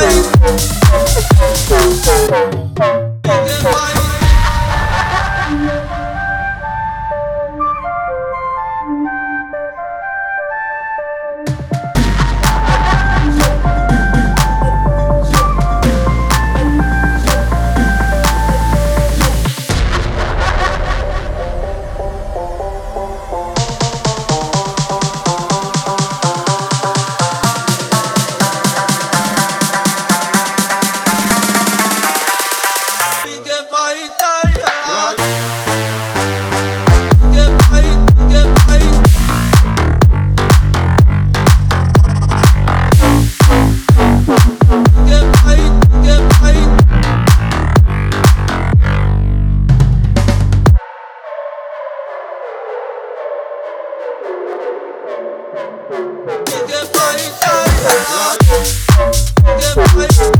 ย